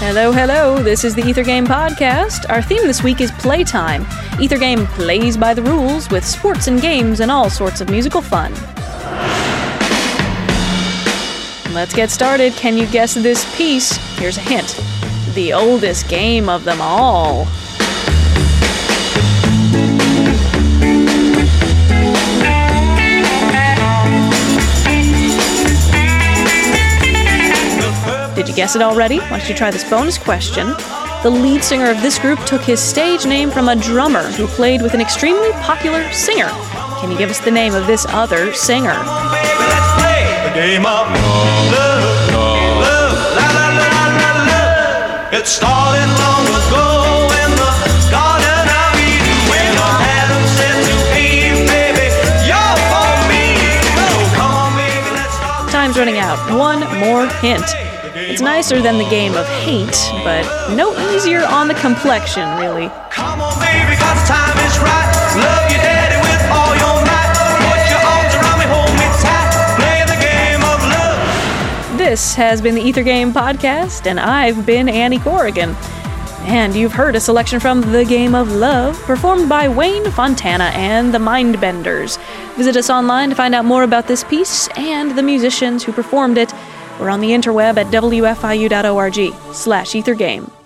Hello, hello. This is the Ether Game Podcast. Our theme this week is playtime. Ether Game plays by the rules with sports and games and all sorts of musical fun. Let's get started. Can you guess this piece? Here's a hint the oldest game of them all. Did you guess it already? Why don't you try this bonus question? The lead singer of this group took his stage name from a drummer who played with an extremely popular singer. Can you give us the name of this other singer? Love, love, la, la, la. It started long ago baby, you're for me. So come on, baby, let's start. Time's running out. One more hint. It's nicer than the game of hate, but no easier on the complexion, really. Come on, baby, 'cause time is right. Love your daddy with all your might. Put your arms around me, hold me tight. Play the game of love. This has been the Ether Game Podcast, and I've been Annie Corrigan. And you've heard a selection from The Game of Love, performed by Wayne Fontana and the Mindbenders. Visit us online to find out more about this piece and the musicians who performed it. We're on the interweb at wfiu.org slash ethergame.